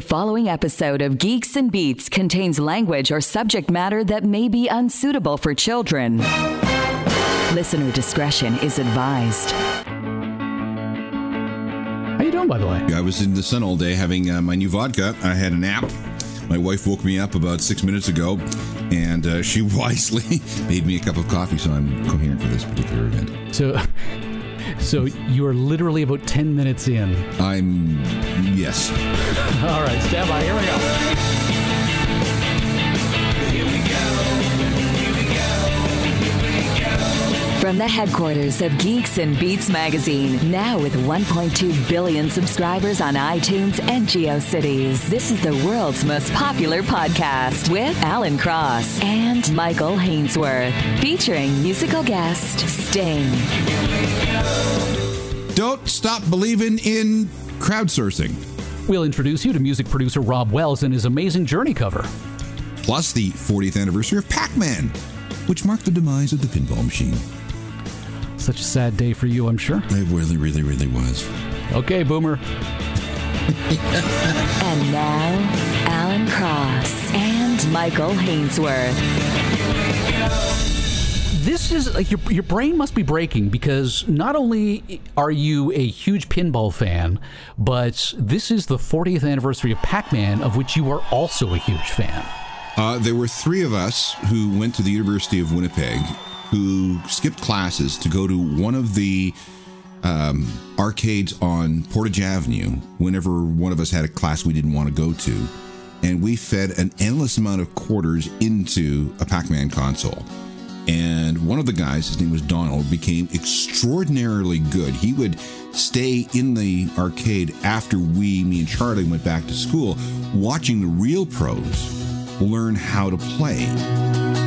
The following episode of Geeks and Beats contains language or subject matter that may be unsuitable for children. Listener discretion is advised. How you doing, by the way? I was in the sun all day having uh, my new vodka. I had a nap. My wife woke me up about six minutes ago, and uh, she wisely made me a cup of coffee, so I'm coherent for this particular event. So, so you are literally about ten minutes in. I'm yes. All right, stand by. Here we go. From the headquarters of Geeks and Beats magazine, now with 1.2 billion subscribers on iTunes and GeoCities, this is the world's most popular podcast with Alan Cross and Michael Hainsworth, featuring musical guest Sting. Don't stop believing in crowdsourcing. We'll introduce you to music producer Rob Wells and his amazing Journey cover. Plus the 40th anniversary of Pac-Man, which marked the demise of the pinball machine. Such a sad day for you, I'm sure. It really, really, really was. Okay, Boomer. And now, Alan Cross and Michael Hainsworth. This is like your your brain must be breaking because not only are you a huge pinball fan, but this is the 40th anniversary of Pac-Man, of which you are also a huge fan. Uh, there were three of us who went to the University of Winnipeg who skipped classes to go to one of the um, arcades on Portage Avenue whenever one of us had a class we didn't want to go to. And we fed an endless amount of quarters into a Pac Man console. And one of the guys, his name was Donald, became extraordinarily good. He would stay in the arcade after we, me and Charlie, went back to school, watching the real pros learn how to play.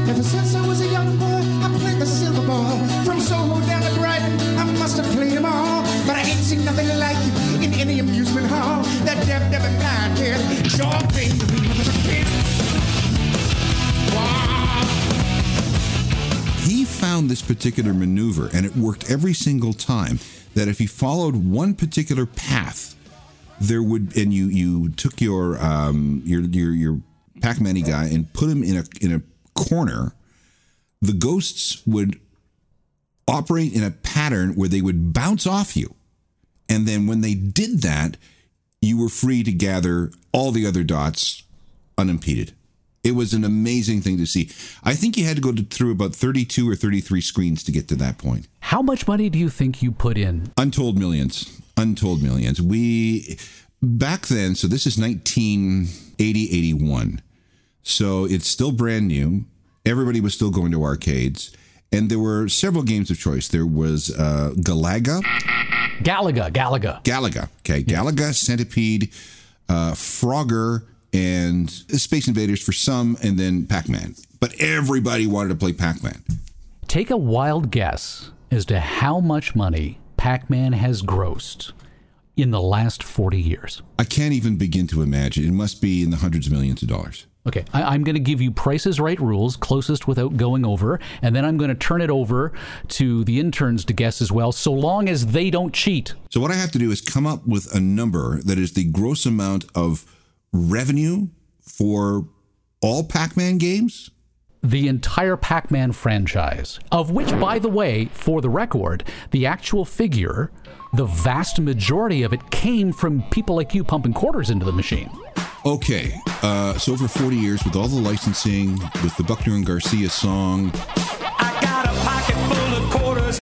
Ever since I was a young boy, I played the silver ball. From Soho down to Brighton, I must have played them all. But I ain't seen nothing like it in any amusement hall. That deaf, deaf, and blind kid sure paid a kid. He found this particular maneuver and it worked every single time that if he followed one particular path there would and you you took your um your your your pac-man guy and put him in a in a corner the ghosts would operate in a pattern where they would bounce off you and then when they did that you were free to gather all the other dots unimpeded it was an amazing thing to see. I think you had to go to, through about 32 or 33 screens to get to that point. How much money do you think you put in? Untold millions. Untold millions. We, back then, so this is 1980, 81. So it's still brand new. Everybody was still going to arcades. And there were several games of choice. There was uh, Galaga. Galaga, Galaga. Galaga. Okay. Galaga, Centipede, uh, Frogger, and Space Invaders for some, and then Pac Man. But everybody wanted to play Pac Man. Take a wild guess as to how much money Pac-Man has grossed in the last 40 years. I can't even begin to imagine. It must be in the hundreds of millions of dollars. Okay, I, am going to give you Prices Right rules, closest without going over, and then I'm going to turn it over to the interns to guess as well, so long as they don't cheat. So, what I have to do is come up with a number that is the gross amount of revenue for all Pac Man games. The entire Pac Man franchise, of which, by the way, for the record, the actual figure, the vast majority of it came from people like you pumping quarters into the machine. Okay, uh, so over 40 years with all the licensing, with the Buckner and Garcia song. I got a pocket full of quarters.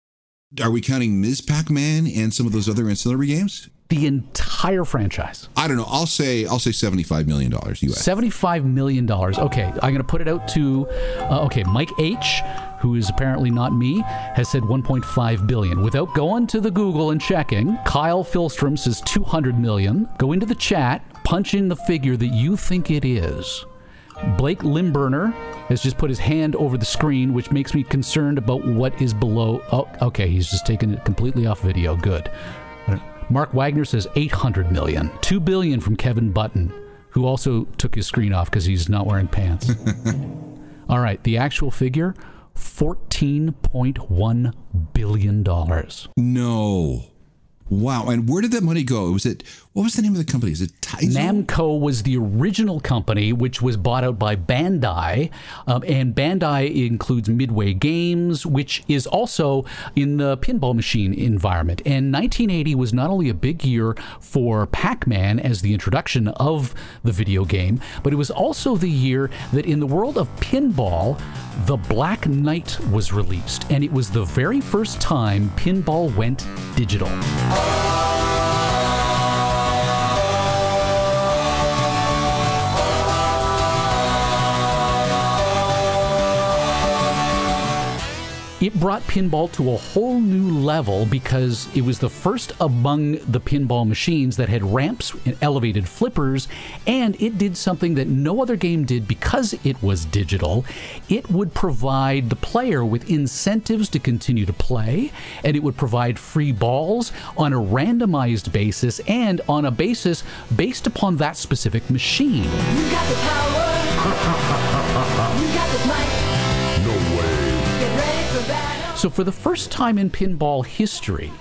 Are we counting Ms. Pac Man and some of those other ancillary games? The entire franchise. I don't know. I'll say I'll say seventy-five million dollars US. Seventy-five million dollars. Okay, I'm going to put it out to. Uh, okay, Mike H, who is apparently not me, has said 1.5 billion. Without going to the Google and checking, Kyle Filstrom says 200 million. Go into the chat, punch in the figure that you think it is. Blake Limburner has just put his hand over the screen, which makes me concerned about what is below. Oh, okay, he's just taken it completely off video. Good. Mark Wagner says 800 million. 2 billion from Kevin Button, who also took his screen off because he's not wearing pants. All right, the actual figure $14.1 billion. No. Wow. And where did that money go? Was it what was the name of the company? Is it Taito? Namco was the original company, which was bought out by Bandai, um, and Bandai includes Midway Games, which is also in the pinball machine environment. And 1980 was not only a big year for Pac-Man as the introduction of the video game, but it was also the year that in the world of pinball, the Black Knight was released, and it was the very first time pinball went digital. It brought pinball to a whole new level because it was the first among the pinball machines that had ramps and elevated flippers, and it did something that no other game did because it was digital. It would provide the player with incentives to continue to play, and it would provide free balls on a randomized basis and on a basis based upon that specific machine. You got So, for the first time in pinball history,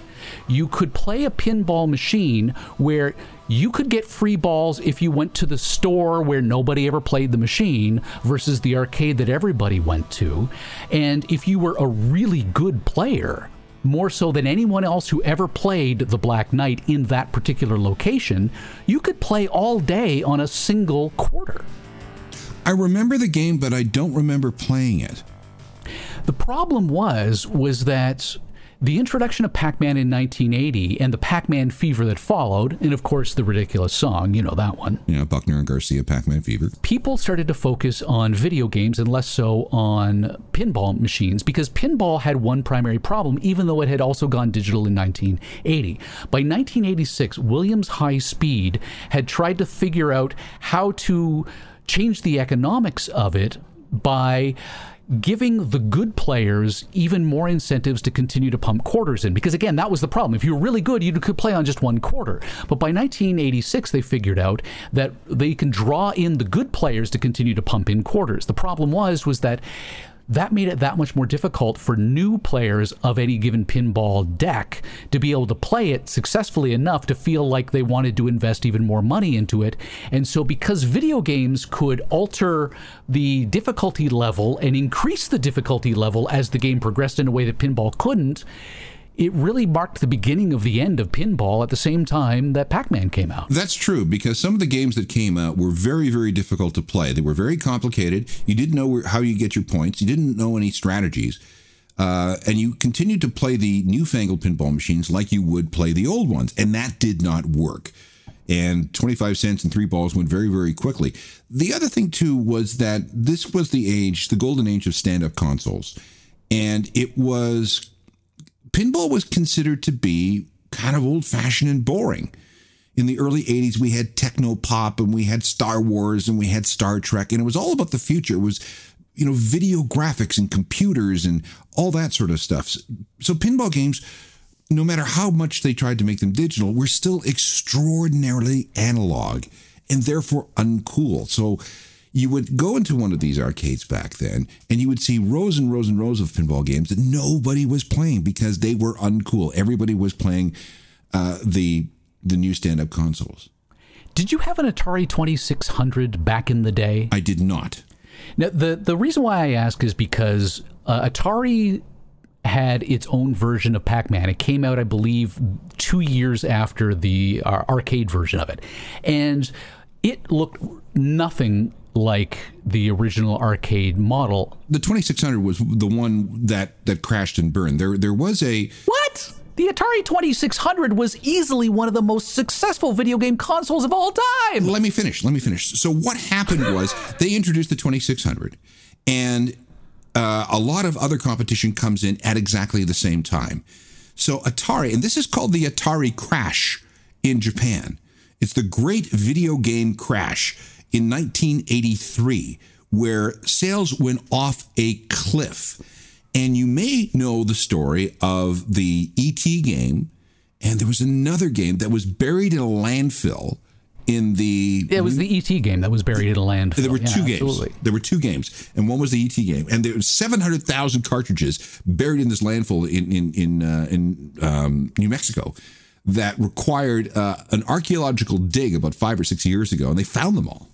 you could play a pinball machine where you could get free balls if you went to the store where nobody ever played the machine versus the arcade that everybody went to. And if you were a really good player, more so than anyone else who ever played the Black Knight in that particular location, you could play all day on a single quarter. I remember the game, but I don't remember playing it. The problem was was that the introduction of Pac-Man in 1980 and the Pac-Man fever that followed, and of course the ridiculous song, you know that one. Yeah, Buckner and Garcia, Pac-Man Fever. People started to focus on video games and less so on pinball machines because pinball had one primary problem, even though it had also gone digital in 1980. By 1986, Williams High Speed had tried to figure out how to change the economics of it by giving the good players even more incentives to continue to pump quarters in. Because again that was the problem. If you were really good you could play on just one quarter. But by 1986 they figured out that they can draw in the good players to continue to pump in quarters. The problem was was that that made it that much more difficult for new players of any given pinball deck to be able to play it successfully enough to feel like they wanted to invest even more money into it. And so, because video games could alter the difficulty level and increase the difficulty level as the game progressed in a way that pinball couldn't, it really marked the beginning of the end of pinball at the same time that Pac Man came out. That's true because some of the games that came out were very, very difficult to play. They were very complicated. You didn't know where, how you get your points. You didn't know any strategies. Uh, and you continued to play the newfangled pinball machines like you would play the old ones. And that did not work. And 25 cents and three balls went very, very quickly. The other thing, too, was that this was the age, the golden age of stand up consoles. And it was pinball was considered to be kind of old fashioned and boring. In the early 80s, we had techno pop and we had Star Wars and we had Star Trek, and it was all about the future. It was, you know, video graphics and computers and all that sort of stuff. So, pinball games, no matter how much they tried to make them digital, were still extraordinarily analog and therefore uncool. So, you would go into one of these arcades back then and you would see rows and rows and rows of pinball games that nobody was playing because they were uncool. Everybody was playing uh, the the new stand-up consoles. Did you have an Atari 2600 back in the day? I did not. Now, the the reason why I ask is because uh, Atari had its own version of Pac-Man. It came out, I believe, two years after the uh, arcade version of it, and it looked nothing like the original arcade model. The 2600 was the one that that crashed and burned. There there was a What? The Atari 2600 was easily one of the most successful video game consoles of all time. Let me finish. Let me finish. So what happened was they introduced the 2600 and uh, a lot of other competition comes in at exactly the same time. So Atari, and this is called the Atari crash in Japan. It's the great video game crash in 1983, where sales went off a cliff. And you may know the story of the ET game, and there was another game that was buried in a landfill in the It was the ET game that was buried in a landfill. there were Yeah, two games. absolutely. There were two games, and one was the ET game, and there was seven hundred thousand cartridges buried in this landfill in in in uh, in um, New Mexico. that required uh, an archaeological dig about five or six years ago, and they found them all.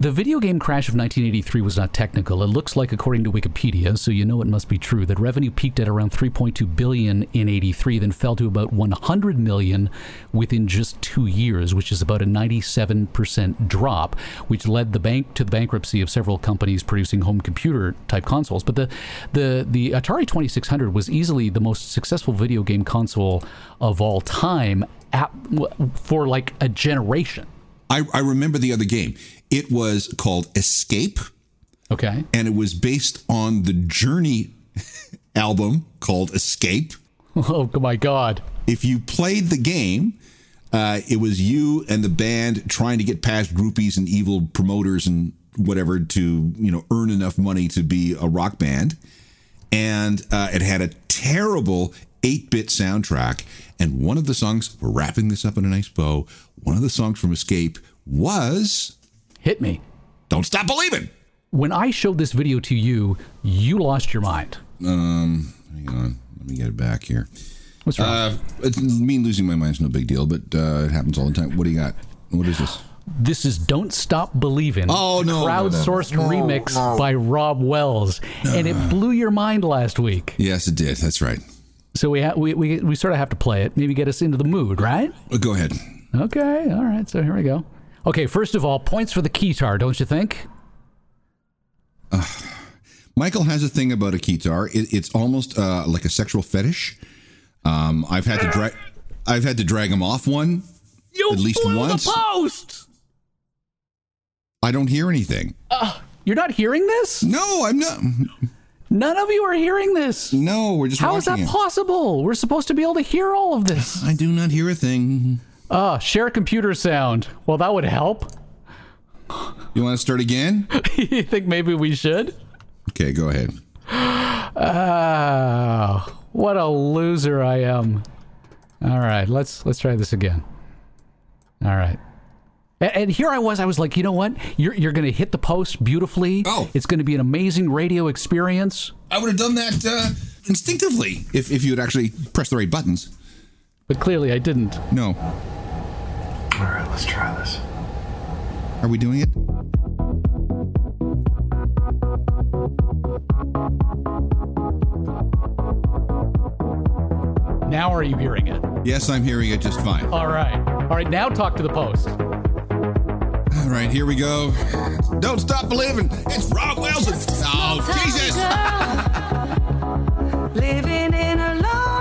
The video game crash of 1983 was not technical. It looks like, according to Wikipedia, so you know it must be true, that revenue peaked at around 3.2 billion in 83, then fell to about 100 million within just two years, which is about a 97% drop, which led the bank to the bankruptcy of several companies producing home computer type consoles. But the the the Atari 2600 was easily the most successful video game console of all time at, for like a generation. I, I remember the other game. It was called Escape, Okay. and it was based on the Journey album called Escape. Oh my God. If you played the game, uh, it was you and the band trying to get past groupies and evil promoters and whatever to you know earn enough money to be a rock band, and uh, it had a terrible. 8 bit soundtrack. And one of the songs, we're wrapping this up in a nice bow. One of the songs from Escape was Hit me. Don't Stop Believing. When I showed this video to you, you lost your mind. Um, hang on. Let me get it back here. What's wrong? Uh, it's, me losing my mind's no big deal, but uh, it happens all the time. What do you got? What is this? This is "Don't Stop Believing." Oh, no, no, no. crowdsourced remix by Rob Wells, and it blew your mind last week. Yes, it did. That's right. So we ha- we, we we sort of have to play it, maybe get us into the mood, right? Uh, Go ahead. Okay, all right. So here we go. Okay, first of all, points for the keytar, don't you think? Michael has a thing about a keytar. It, it's almost uh, like a sexual fetish. Um, I've had to drag. I've had to drag him off one. You At least once? the post. I don't hear anything. You're not hearing this? No, I'm not. None of you are hearing this. No, we're just How is that it. possible? We're supposed to be able to hear all of this. I do not hear a thing. Ah, share computer sound. Well, that would help. You want to start again? you think maybe we should? Okay, go ahead. Ah, what a loser I am. All right, let's let's try this again. All right. And, and here I was. I was like, you know what? You're you're going to hit the post beautifully. Oh. it's going to be an amazing radio experience. I would have done that uh, instinctively if, if you had actually pressed the right buttons. But clearly, I didn't. No. All right, let's try this. Are we doing it? Now, are you hearing it? Yes, I'm hearing it just fine. All right. All right. Now, talk to the post. All right, here we go. Don't stop believing. It's Rob Wells. and- Oh, Jesus. Living in a lonely world.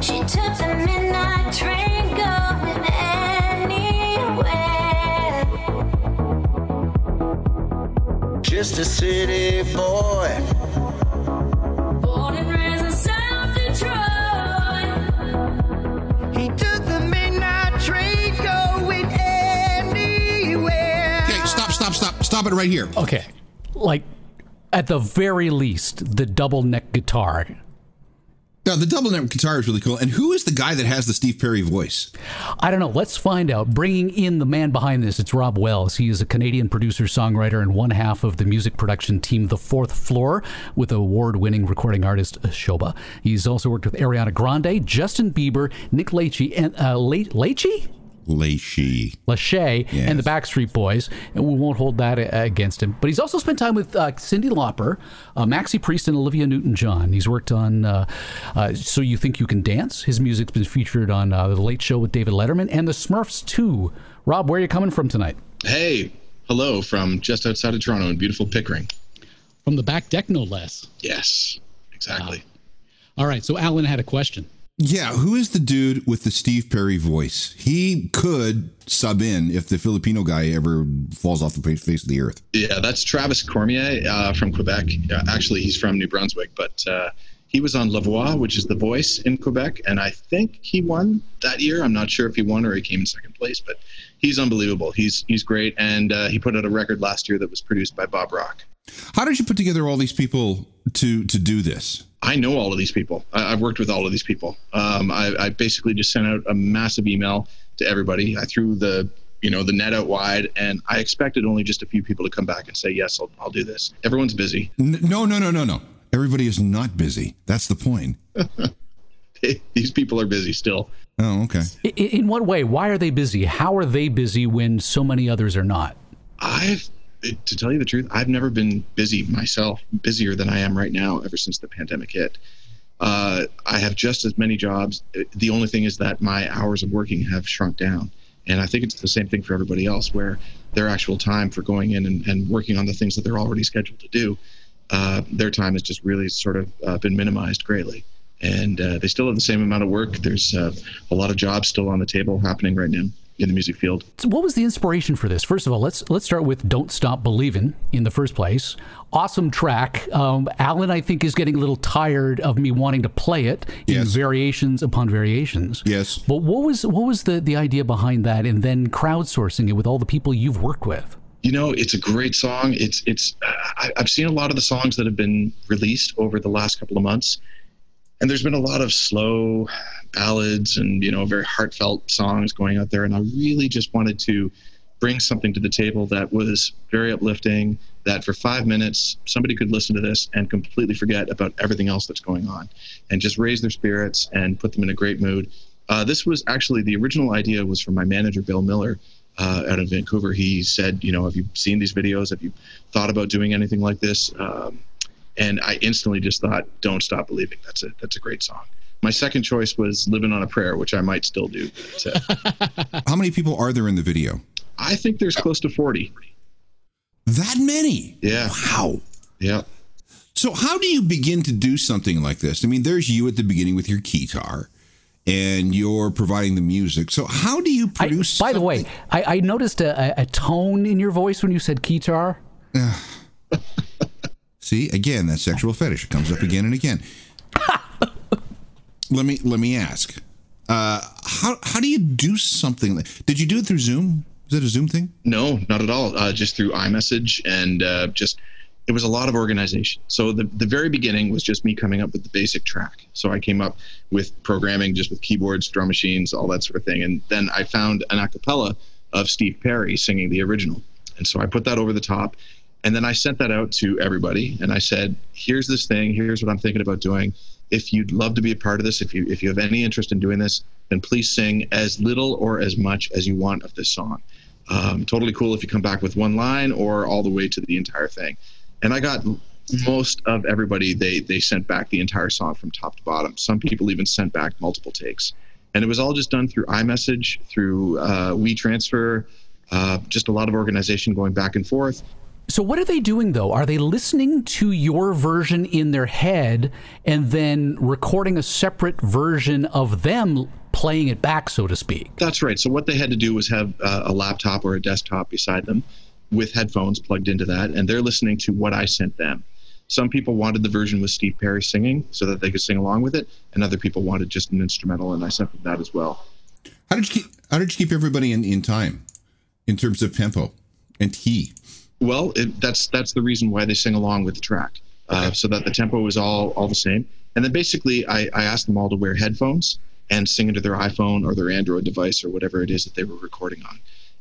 She took the midnight train going anywhere. Just a city boy. Born and raised in South Detroit. He took the midnight train going anywhere. Okay, stop, stop, stop. Stop it right here. Okay. Like, at the very least, the double neck guitar. Now, the double neck guitar is really cool. And who is the guy that has the Steve Perry voice? I don't know. Let's find out. Bringing in the man behind this, it's Rob Wells. He is a Canadian producer, songwriter, and one half of the music production team The Fourth Floor with award winning recording artist Shoba. He's also worked with Ariana Grande, Justin Bieber, Nick Lachey, and uh, La- Lachey? Lacey. Lachey and the Backstreet Boys, and we won't hold that against him. But he's also spent time with uh, Cyndi Lauper, uh, Maxie Priest, and Olivia Newton-John. He's worked on uh, uh, "So You Think You Can Dance." His music's been featured on uh, the Late Show with David Letterman and the Smurfs too. Rob, where are you coming from tonight? Hey, hello from just outside of Toronto in beautiful Pickering. From the back deck, no less. Yes, exactly. All right. So Alan had a question. Yeah, who is the dude with the Steve Perry voice? He could sub in if the Filipino guy ever falls off the face of the earth. Yeah, that's Travis Cormier uh, from Quebec. Uh, actually, he's from New Brunswick, but uh, he was on La Voix, which is the voice in Quebec, and I think he won that year. I'm not sure if he won or he came in second place, but he's unbelievable. He's he's great, and uh, he put out a record last year that was produced by Bob Rock. How did you put together all these people to to do this? I know all of these people. I, I've worked with all of these people. Um, I, I basically just sent out a massive email to everybody. I threw the you know the net out wide, and I expected only just a few people to come back and say yes, I'll, I'll do this. Everyone's busy. No, no, no, no, no. Everybody is not busy. That's the point. these people are busy still. Oh, okay. I- In what way? Why are they busy? How are they busy when so many others are not? I've, to tell you the truth, I've never been busy myself, busier than I am right now ever since the pandemic hit. Uh, I have just as many jobs. The only thing is that my hours of working have shrunk down. And I think it's the same thing for everybody else, where their actual time for going in and, and working on the things that they're already scheduled to do, uh, their time has just really sort of uh, been minimized greatly. And uh, they still have the same amount of work. There's uh, a lot of jobs still on the table happening right now in the music field. So what was the inspiration for this? First of all, let's let's start with "Don't Stop Believin'" in the first place. Awesome track. Um, Alan, I think, is getting a little tired of me wanting to play it in Yes. variations upon variations. Yes. But what was what was the the idea behind that, and then crowdsourcing it with all the people you've worked with? You know, it's a great song. It's it's. I, I've seen a lot of the songs that have been released over the last couple of months, and there's been a lot of slow ballads and you know very heartfelt songs going out there. And I really just wanted to bring something to the table that was very uplifting. That for five minutes somebody could listen to this and completely forget about everything else that's going on, and just raise their spirits and put them in a great mood. Uh, this was actually the original idea was from my manager Bill Miller uh, out of Vancouver. He said, you know, have you seen these videos? Have you thought about doing anything like this? Um, and I instantly just thought, "Don't stop believing." That's a that's a great song. My second choice was "Living on a Prayer," which I might still do. But, uh, How many people are there in the video? I think there's close to forty. That many? Yeah. Wow. Yeah. So how do you begin to do something like this? I mean, there's you at the beginning with your guitar, and you're providing the music. So how do you I, produce? by the way, I, I noticed a, a, a tone in your voice when you said guitar. See, again, that sexual fetish it comes up again and again. Let me let me ask. Uh, how how do you do something? Did you do it through Zoom? Is it a Zoom thing? No, not at all. Uh, just through iMessage and uh, just it was a lot of organization. So the the very beginning was just me coming up with the basic track. So I came up with programming just with keyboards, drum machines, all that sort of thing. And then I found an a cappella of Steve Perry singing the original. And so I put that over the top. And then I sent that out to everybody and I said, here's this thing, here's what I'm thinking about doing. If you'd love to be a part of this, if you if you have any interest in doing this, then please sing as little or as much as you want of this song. Um, totally cool if you come back with one line or all the way to the entire thing. And I got most of everybody they they sent back the entire song from top to bottom. Some people even sent back multiple takes, and it was all just done through iMessage, through uh, WeTransfer, uh, just a lot of organization going back and forth. So what are they doing though? Are they listening to your version in their head and then recording a separate version of them playing it back, so to speak? That's right. So what they had to do was have uh, a laptop or a desktop beside them with headphones plugged into that, and they're listening to what I sent them. Some people wanted the version with Steve Perry singing so that they could sing along with it, and other people wanted just an instrumental, and I sent them that as well. How did you keep How did you keep everybody in, in time, in terms of tempo and key? Well, it, that's that's the reason why they sing along with the track, uh, so that the tempo is all all the same. And then basically, I, I asked them all to wear headphones and sing into their iPhone or their Android device or whatever it is that they were recording on.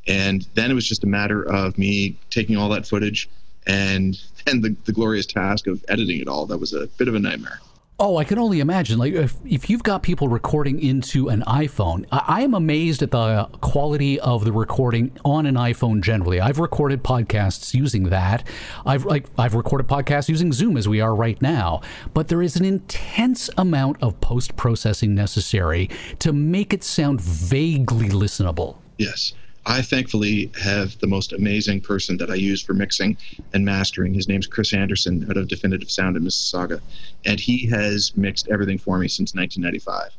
And then it was just a matter of me taking all that footage and then the, the glorious task of editing it all. That was a bit of a nightmare. Oh, I can only imagine. Like if, if you've got people recording into an iPhone, I, am amazed at the quality of the recording on an iPhone generally. I've recorded podcasts using that. I've like I've recorded podcasts using Zoom as we are right now. But there is an intense amount of post processing necessary to make it sound vaguely listenable. Yes. I thankfully have the most amazing person that I use for mixing and mastering. His name's Chris Anderson out of Definitive Sound in Mississauga. And he has mixed everything for me since 1995.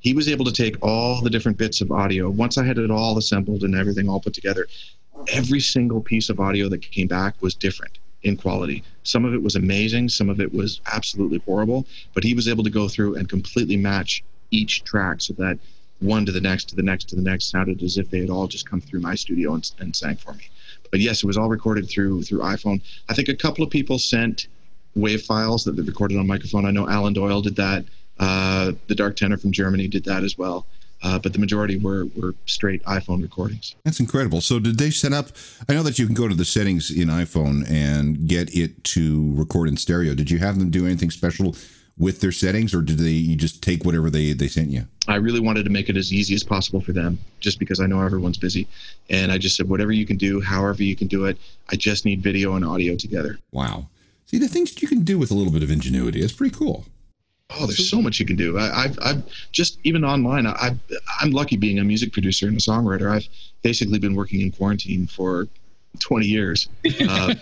He was able to take all the different bits of audio. Once I had it all assembled and everything all put together, every single piece of audio that came back was different in quality. Some of it was amazing, some of it was absolutely horrible, but he was able to go through and completely match each track so that one to the next to the next to the next sounded as if they had all just come through my studio and, and sang for me but yes it was all recorded through through iphone i think a couple of people sent wave files that they recorded on microphone i know alan doyle did that uh, the dark tenor from germany did that as well uh, but the majority were were straight iphone recordings That's incredible. So, did they set up? I know that you can go to the settings in iPhone and get it to record in stereo. Did you have them do anything special with their settings, or did they you just take whatever they they sent you? I really wanted to make it as easy as possible for them, just because I know everyone's busy. And I just said, whatever you can do, however you can do it, I just need video and audio together. Wow. See the things you can do with a little bit of ingenuity. It's pretty cool. Oh, there's so much you can do. I, I've, I've just even online. I, I'm lucky being a music producer and a songwriter. I've basically been working in quarantine for 20 years. Uh,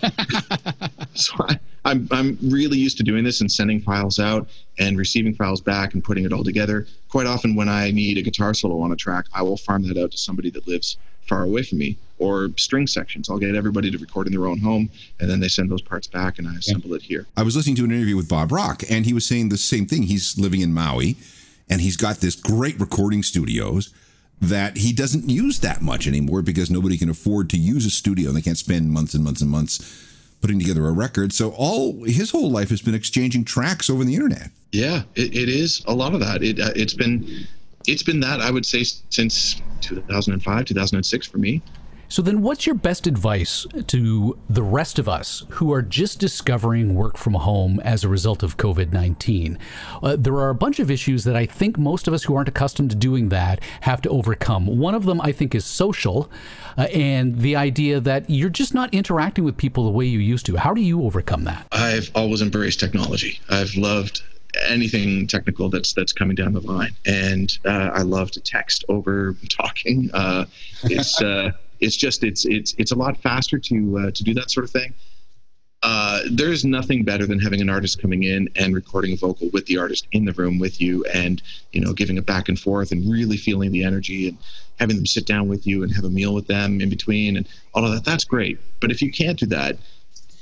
so I, I'm I'm really used to doing this and sending files out and receiving files back and putting it all together. Quite often, when I need a guitar solo on a track, I will farm that out to somebody that lives far away from me, or string sections. I'll get everybody to record in their own home, and then they send those parts back, and I assemble it here. I was listening to an interview with Bob Rock, and he was saying the same thing. He's living in Maui, and he's got this great recording studios that he doesn't use that much anymore because nobody can afford to use a studio and they can't spend months and months and months putting together a record. So all his whole life has been exchanging tracks over the internet. Yeah, it, it is a lot of that. It uh, it's been it's been that I would say since 2005, 2006 for me. So then, what's your best advice to the rest of us who are just discovering work from home as a result of COVID 19? Uh, there are a bunch of issues that I think most of us who aren't accustomed to doing that have to overcome. One of them, I think, is social, uh, and the idea that you're just not interacting with people the way you used to. How do you overcome that? I've always embraced technology. I've loved anything technical that's that's coming down the line, and uh, I love to text over talking. Uh, it's uh, it's just it's it's it's a lot faster to uh, to do that sort of thing. Uh, there's nothing better than having an artist coming in and recording a vocal with the artist in the room with you, and you know giving it back and forth and really feeling the energy and having them sit down with you and have a meal with them in between and all of that. That's great. But if you can't do that,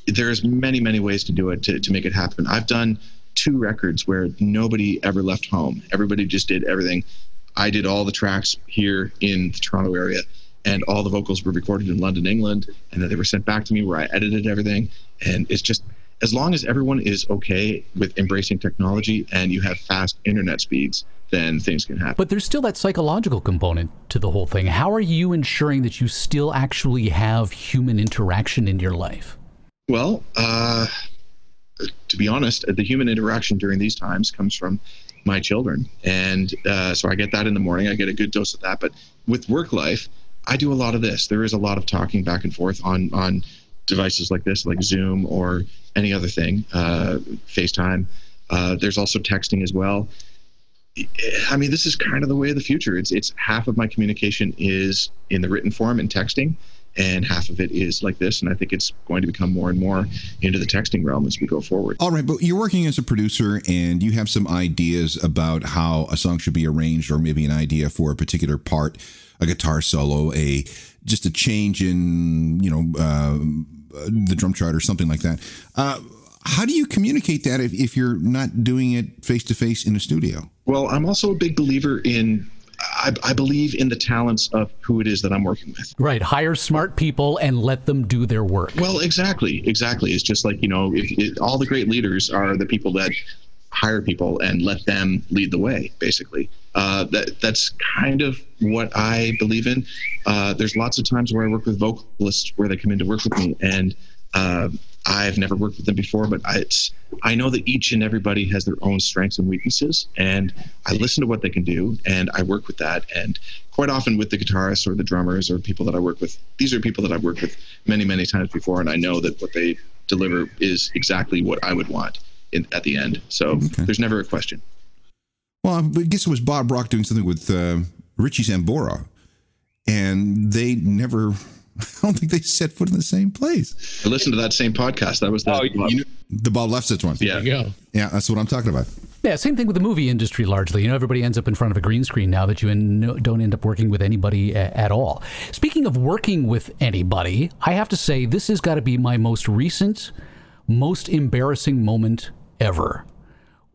there's many many ways to do it to, to make it happen. I've done two records where nobody ever left home. Everybody just did everything. I did all the tracks here in the Toronto area, and all the vocals were recorded in London, England, and then they were sent back to me where I edited everything. And it's just as long as everyone is okay with embracing technology and you have fast internet speeds, then things can happen. But there's still that psychological component to the whole thing. How are you ensuring that you still actually have human interaction in your life? Well, uh, to be honest, the human interaction during these times comes from my children, and uh, so I get that in the morning. I get a good dose of that. But with work life, I do a lot of this. There is a lot of talking back and forth on on devices like this, like Zoom or any other thing, uh, FaceTime. Uh, there's also texting as well. I mean, this is kind of the way of the future. It's it's half of my communication is in the written form and texting, and half of it is like this. And I think it's going to become more and more into the texting realm as we go forward. All right, but you're working as a producer and you have some ideas about how a song should be arranged, or maybe an idea for a particular part, a guitar solo, a just a change in you know uh, the drum chart or something like that. Uh, how do you communicate that if, if you're not doing it face to face in a studio? Well, I'm also a big believer in. I, I believe in the talents of who it is that I'm working with. Right. Hire smart people and let them do their work. Well, exactly, exactly. It's just like you know, if, it, all the great leaders are the people that hire people and let them lead the way. Basically, uh, that that's kind of what I believe in. Uh, there's lots of times where I work with vocalists where they come in to work with me, and uh, I've never worked with them before, but I, it's, I know that each and everybody has their own strengths and weaknesses, and I listen to what they can do, and I work with that. And quite often with the guitarists or the drummers or people that I work with, these are people that I've worked with many, many times before, and I know that what they deliver is exactly what I would want in, at the end. So Okay. there's never a question. Well, I guess it was Bob Rock doing something with uh, Richie Sambora, and they never. I don't think they set foot in the same place. I listened to that same podcast. That was the Oh, you knew- The Bob Lefsetz one. yeah. go. Yeah, that's what I'm talking about. Yeah, same thing with the movie industry largely. You know, everybody ends up in front of a green screen now that you en- don't end up working with anybody a- at all. Speaking of working with anybody, I have to say this has got to be my most recent, most embarrassing moment ever.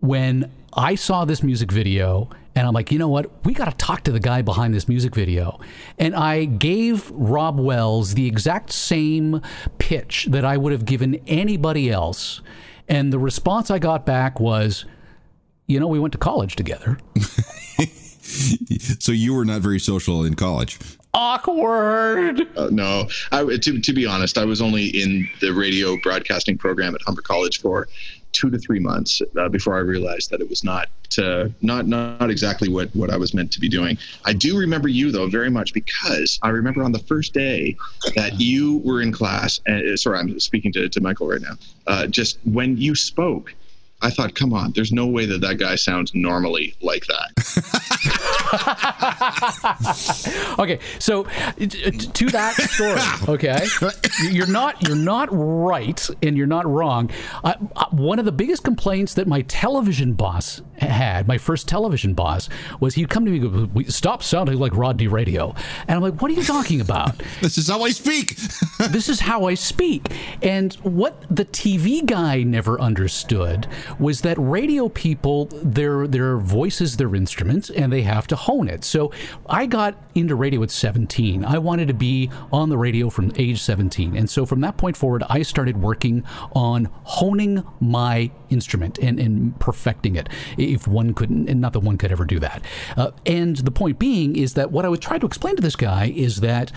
When I saw this music video and I'm like, you know what? We got to talk to the guy behind this music video. And I gave Rob Wells the exact same pitch that I would have given anybody else. And the response I got back was, you know, we went to college together. So you were not very social in college. Awkward. Uh, no, I, to, to be honest, I was only in the radio broadcasting program at Humber College for two to three months uh, before I realized that it was not uh, not not exactly what what I was meant to be doing. I do remember you though very much because I remember on the first day that you were in class. And uh, sorry, I'm speaking to, to Michael right now. Uh, just when you spoke. I thought, come on, there's no way that that guy sounds normally like that. okay, so t- to that story, okay, you're not you're not right and you're not wrong. Uh, uh, one of the biggest complaints that my television boss had, my first television boss, was he'd come to me and go, "We- "Stop sounding like Rodney Radio," and I'm like, "What are you talking about?" this is how I speak. this is how I speak. And what the TV guy never understood was that radio people, their their voice is their instrument, and they have to hone it. So I got into radio at 17. I wanted to be on the radio from age 17, and so from that point forward, I started working on honing my instrument and, and perfecting it. If one couldn't, and not that one could ever do that. Uh, and the point being is that what I was trying to explain to this guy is that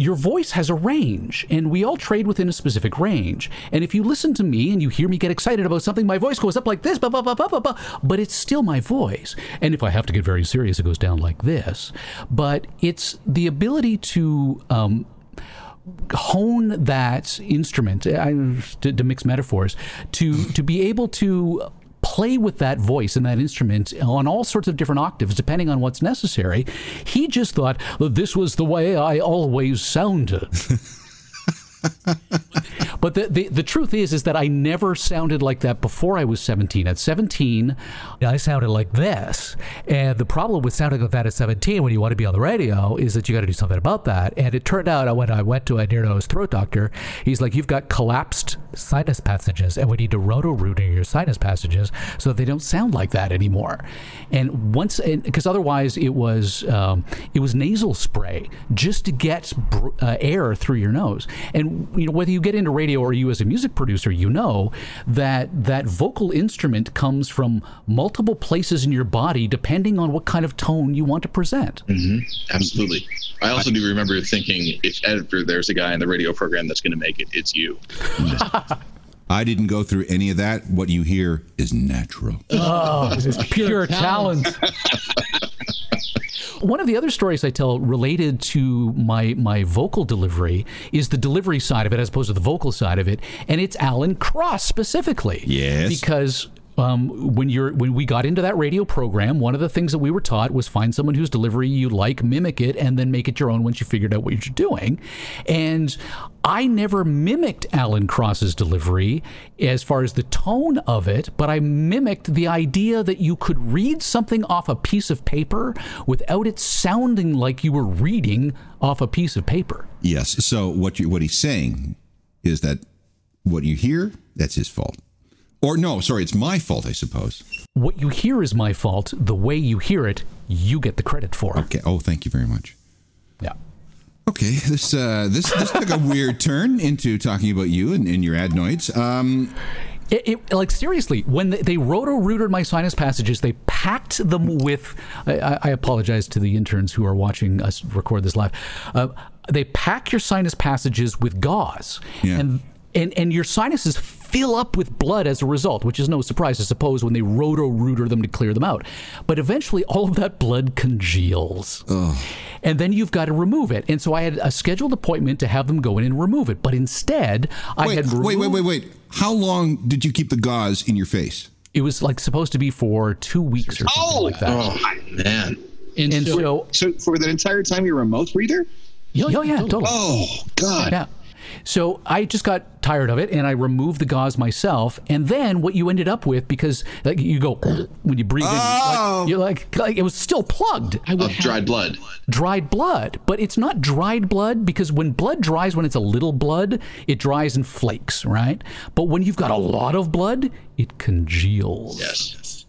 your voice has a range, and we all trade within a specific range. And if you listen to me and you hear me get excited about something, my voice goes up like this, blah, blah, blah, blah, blah, blah, but it's still my voice. And if I have to get very serious, it goes down like this. But it's the ability to. Um, hone that instrument I, to, to mix metaphors to to be able to play with that voice and that instrument on all sorts of different octaves depending on what's necessary he just thought that this was the way i always sounded but the, the the truth is is that I never sounded like that before I was 17. At 17, I sounded like this. And the problem with sounding like that at 17 when you want to be on the radio is that you got to do something about that. And it turned out when I went to a near nose throat doctor, he's like, "You've got collapsed sinus passages, and we need to roto root in your sinus passages so that they don't sound like that anymore." And once, because otherwise it was um, it was nasal spray just to get br- uh, air through your nose. And you know whether you get into radio or you as a music producer, you know that that vocal instrument comes from multiple places in your body depending on what kind of tone you want to present. hmm Absolutely. I also do remember thinking, if ever there's a guy in the radio program that's going to make it, it's you. I didn't go through any of that. What you hear is natural. Oh, this is pure talent. One of the other stories I tell related to my my vocal delivery is the delivery side of it as opposed to the vocal side of it, and it's Alan Cross specifically. Yes. Because um, when you're when we got into that radio program, one of the things that we were taught was find someone whose delivery you like, mimic it, and then make it your own once you figured out what you're doing. And I never mimicked Alan Cross's delivery as far as the tone of it, but I mimicked the idea that you could read something off a piece of paper without it sounding like you were reading off a piece of paper. Yes. So what you what he's saying is that what you hear, that's his fault. Or no, sorry, it's my fault, I suppose. What you hear is my fault. The way you hear it, you get the credit for. It. Okay. Oh, thank you very much. Yeah. Okay, this uh, this this took a weird turn into talking about you and, and your adenoids. Um, It, it, like seriously, when they, they roto rooted my sinus passages, they packed them with. I, I- I apologize to the interns who are watching us record this live. Uh, they pack your sinus passages with gauze, Yeah. and and and your sinuses fill up with blood as a result, which is no surprise, I suppose, when they roto rooter them to clear them out. But eventually, all of that blood congeals. And then you've got to remove it. And so I had a scheduled appointment to have them go in and remove it. But instead, I wait, had wait, wait, wait, wait. How long did you keep the gauze in your face? It was like supposed to be for two weeks or something oh! like that. Oh, man. And, so, So for that entire time, you were a mouth breather? yeah, yeah, yeah, totally. Oh God! Yeah. So I just got tired of it and I removed the gauze myself. And then what you ended up with, because like you go when you breathe Oh. in, you're like, oh. you're like, like it was still plugged. I Of dried blood. dried blood, but it's not dried blood because when blood dries, when it's a little blood, it dries in flakes, right? But when you've got a lot of blood, it congeals. Yes.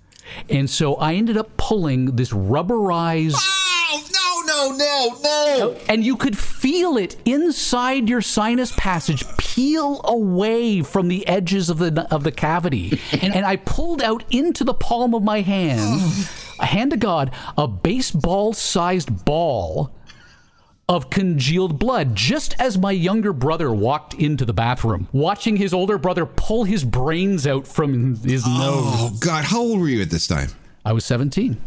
And so I ended up pulling this rubberized. Oh no, no, no, no! And you could feel it inside your sinus passage peel away from the edges of the of the cavity. and I pulled out into the palm of my hand, a hand to God, a baseball-sized ball of congealed blood just as my younger brother walked into the bathroom, watching his older brother pull his brains out from his oh, nose. Oh God, how old were you at this time? I was 17.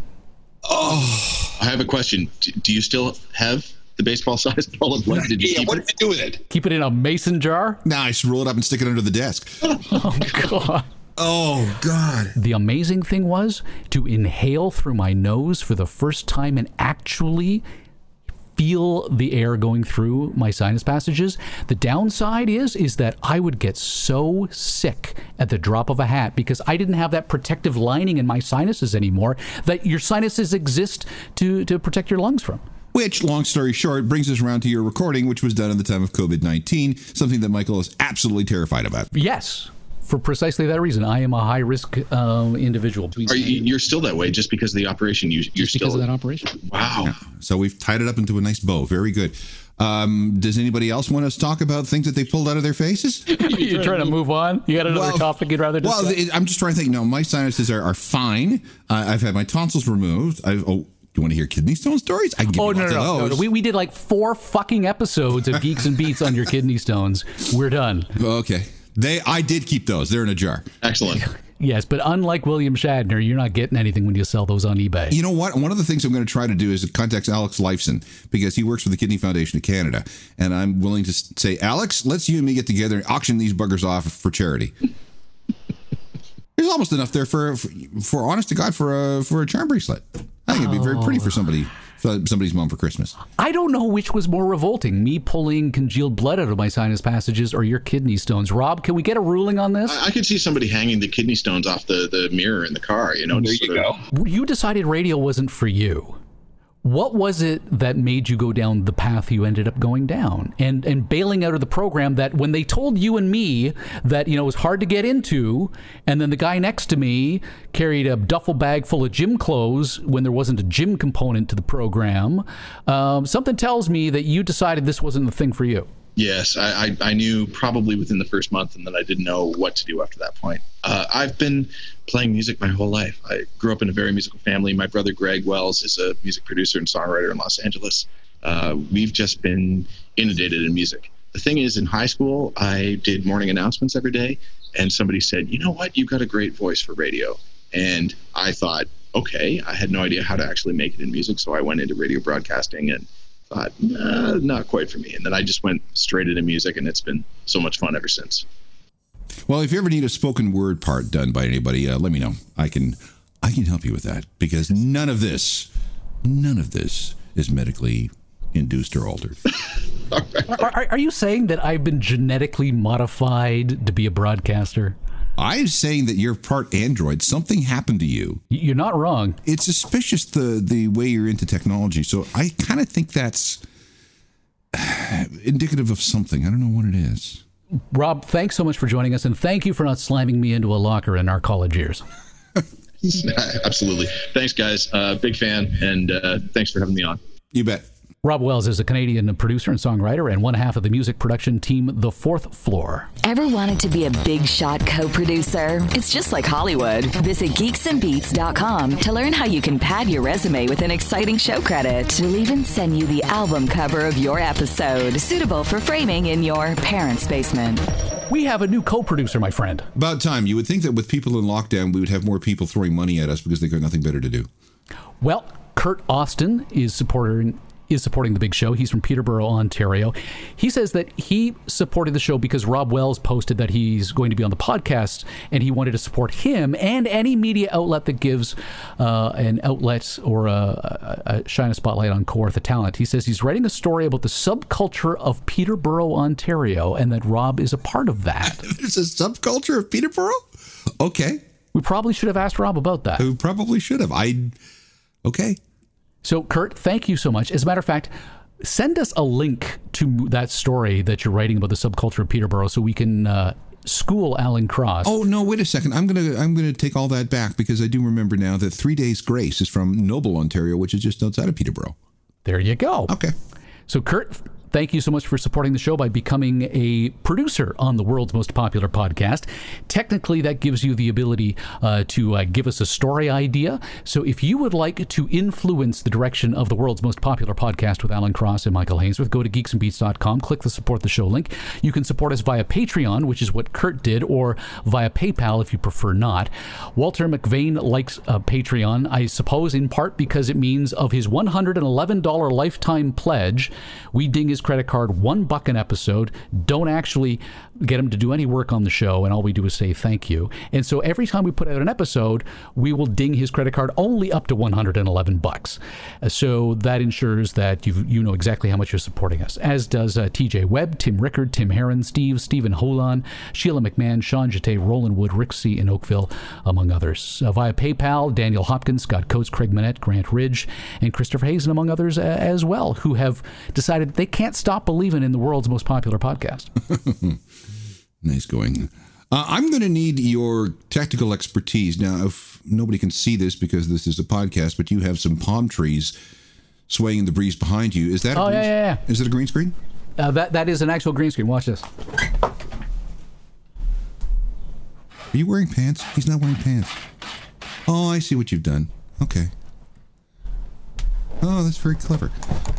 I have a question. Do, do you still have the baseball sized ball of blood? Did you Yeah, keep what it? did you do with it? Keep it in a mason jar? Nah, I just roll it up and stick it under the desk. Oh, God. Oh God. The amazing thing was to inhale through my nose for the first time and actually feel the air going through my sinus passages. The downside is is that I would get so sick at the drop of a hat because I didn't have that protective lining in my sinuses anymore that your sinuses exist to to protect your lungs from. Which, long story short, brings us around to your recording, which was done at the time of COVID 19, something that Michael is absolutely terrified about. Yes. For precisely that reason, I am a high risk um, individual. Are you, you're still that way just because of the operation? You, you're Just still because of that operation. wow. So we've tied it up into a nice bow. Very good. Um, does anybody else want to talk about things that they pulled out of their faces? You're trying to move on? You got another Well- topic you'd rather discuss? Well, it- I'm just trying to think. No, my sinuses are, are fine. Uh, I've had my tonsils removed. I've, oh, you want to hear kidney stone stories? I can give Oh you no lots no, of no, no, those. no! We, we did like four fucking episodes of Geeks and Beats on your kidney stones. We're done. okay, they I did keep those. They're in a jar. Excellent. Yes, but unlike William Shatner, you're not getting anything when you sell those on eBay. You know what? One of the things I'm going to try to do is contact Alex Lifeson because he works for the Kidney Foundation of Canada, and I'm willing to say, Alex, let's you and me get together and auction these buggers off for charity. There's almost enough there for, for, for honest to God, for a for a charm bracelet. I think it'd be very pretty for somebody, for somebody's mom for Christmas. I don't know which was more revolting: me pulling congealed blood out of my sinus passages, or your kidney stones. Rob, can we get a ruling on this? I, I could see somebody hanging the kidney stones off the, the mirror in the car. You know, There you sort of- go. You decided radio wasn't for you. What was it that made you go down the path you ended up going down? And and bailing out of the program that when they told you and me that you know it was hard to get into and then the guy next to me carried a duffel bag full of gym clothes when there wasn't a gym component to the program um, something tells me that you decided this wasn't the thing for you Yes, I, I, I knew probably within the first month, and then I didn't know what to do after that point. Uh, I've been playing music my whole life. I grew up in a very musical family. My brother Greg Wells is a music producer and songwriter in Los Angeles. Uh, we've just been inundated in music. The thing is, in high school, I did morning announcements every day, and somebody said, "You know what? You've got a great voice for radio." And I thought, okay, I had no idea how to actually make it in music, so I went into radio broadcasting and thought, nah, not quite for me. And then I just went straight into music, and it's been so much fun ever since. Well, if you ever need a spoken word part done by anybody, uh, let me know. I can I can help you with that because none of this, none of this is medically induced or altered. are, are, are you saying that I've been genetically modified to be a broadcaster I'm saying that you're part android. Something happened to you. you're not wrong It's suspicious the the way you're into technology. So I kind of think that's indicative of something. I don't know what it is. Rob, thanks so much for joining us, and thank you for not slamming me into a locker in our college years. Absolutely. Thanks, guys. Uh, big fan, and uh, thanks for having me on. You bet. Rob Wells is a Canadian producer and songwriter and one half of the music production team The Fourth Floor. Ever wanted to be a big shot co producer? It's just like Hollywood. Visit geeksandbeats.com to learn how you can pad your resume with an exciting show credit. We'll even send you the album cover of your episode, suitable for framing in your parents' basement. We have a new co producer, my friend. About time. You would think that with people in lockdown, we would have more people throwing money at us because they've got nothing better to do. Well, Kurt Austin is supporting is supporting the big show. He's from Peterborough, Ontario. He says that he supported the show because Rob Wells posted that he's going to be on the podcast, and he wanted to support him and any media outlet that gives uh, an outlet or a, a, a shine a spotlight on Core the talent. He says he's writing a story about the subculture of Peterborough, Ontario, and that Rob is a part of that. There's a subculture of Peterborough? Okay. We probably should have asked Rob about that. We probably should have. I. Okay. So, Kurt, thank you so much. As a matter of fact, send us a link to that story that you're writing about the subculture of Peterborough so we can uh, school Alan Cross. Oh no! Wait a second. I'm gonna I'm gonna take all that back because I do remember now that Three Days Grace is from Noble, Ontario, which is just outside of Peterborough. There you go. Okay. So, Kurt, thank you so much for supporting the show by becoming a producer on the world's most popular podcast. Technically, that gives you the ability uh, to uh, give us a story idea. So if you would like to influence the direction of the world's most popular podcast with Alan Cross and Michael Hainsworth, go to geeksandbeats.com, click the support the show link. You can support us via Patreon, which is what Kurt did, or via PayPal if you prefer not. Walter McVeigh likes uh, Patreon, I suppose, in part because it means of his $111 lifetime pledge, we ding his credit card one buck an episode, don't actually get him to do any work on the show, and all we do is say thank you. And so every time we put out an episode, we will ding his credit card only up to 111 bucks. Uh, So that ensures that you you know exactly how much you're supporting us. As does uh, TJ Webb, Tim Rickard, Tim Heron, Steve, Stephen Holan, Sheila McMahon, Sean Jate, Roland Wood, Rick C. in Oakville, among others. Uh, via PayPal, Daniel Hopkins, Scott Coates, Craig Manette, Grant Ridge, and Christopher Hazen, among others uh, as well, who have decided they can't stop believing in the world's most popular podcast. Nice going. Uh, I'm going to need your technical expertise. Now, if nobody can see this because this is a podcast, but you have some palm trees swaying in the breeze behind you. Is that a Oh, green, yeah, yeah, yeah. Is it a green screen? Uh, that that is an actual green screen. Watch this. Are you wearing pants? He's not wearing pants. Oh, I see what you've done. Okay. Oh, that's very clever.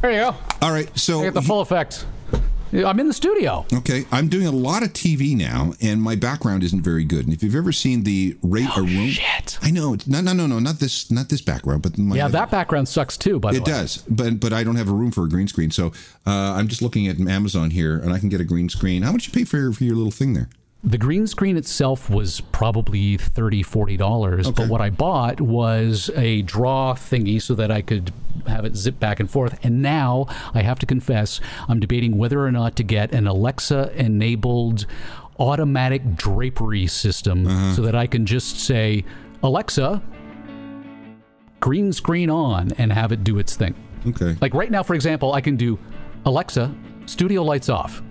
There you go. All right, so I get the full effect. I'm in the studio. Okay, I'm doing a lot of TV now, and my background isn't very good. And if you've ever seen the rate a room, Oh, shit. I know. No, no, no, no, not this, not this background, but my Yeah, that background sucks too. By the it way, does, but but I don't have a room for a green screen, so uh, I'm just looking at Amazon here, and I can get a green screen. How much you pay for for your little thing there? The green screen itself was probably $30, $40, but what I bought was a draw thingy so that I could have it zip back and forth. And now I have to confess, I'm debating whether or not to get an Alexa enabled automatic drapery system uh-huh. so that I can just say, Alexa, green screen on, and have it do its thing. Okay. Like right now, for example, I can do Alexa, studio lights off.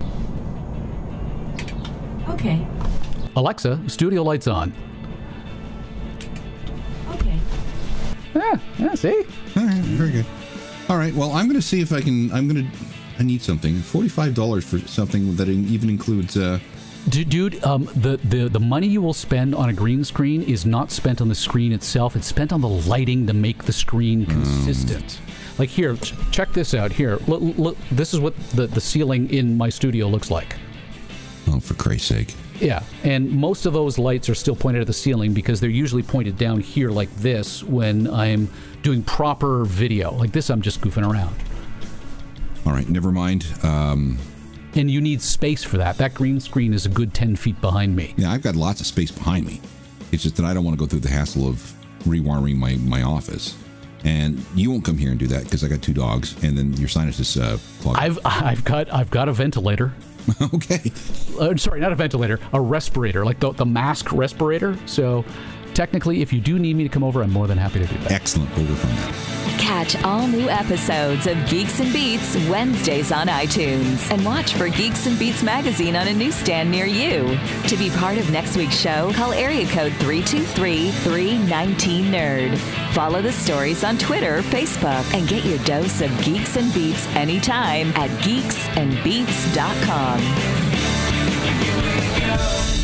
Okay. Alexa, studio lights on. Okay. Yeah, yeah, see? All right, very good. All right, well, I'm going to see if I can. I'm going to. I need something. Forty-five dollars for something that even includes. Uh, Dude, dude um, the, the, the money you will spend on a green screen is not spent on the screen itself. It's spent on the lighting to make the screen consistent. Like here, ch- check this out. Here, look, look, this is what the, the ceiling in my studio looks like. For Christ's sake! Yeah, and most of those lights are still pointed at the ceiling because they're usually pointed down here like this when I'm doing proper video. Like this, I'm just goofing around. All right, never mind. Um, And you need space for that. That green screen is a good 10 feet behind me. yeah, I've got lots of space behind me. It's just that I don't want to go through the hassle of rewiring my my office. And you won't come here and do that because I got two dogs, and then your sinuses uh, clog. I've I've got I've got a ventilator. okay. Uh, sorry, not a ventilator, a respirator, like the the mask respirator. So technically, if you do need me to come over, I'm more than happy to do that. Excellent. We'll work on that. Catch all new episodes of Geeks and Beats Wednesdays on iTunes and watch for Geeks and Beats magazine on a newsstand near you. To be part of next week's show, call area code 323-319-NERD. Follow the stories on Twitter, Facebook, and get your dose of Geeks and Beats anytime at geeksandbeats.com.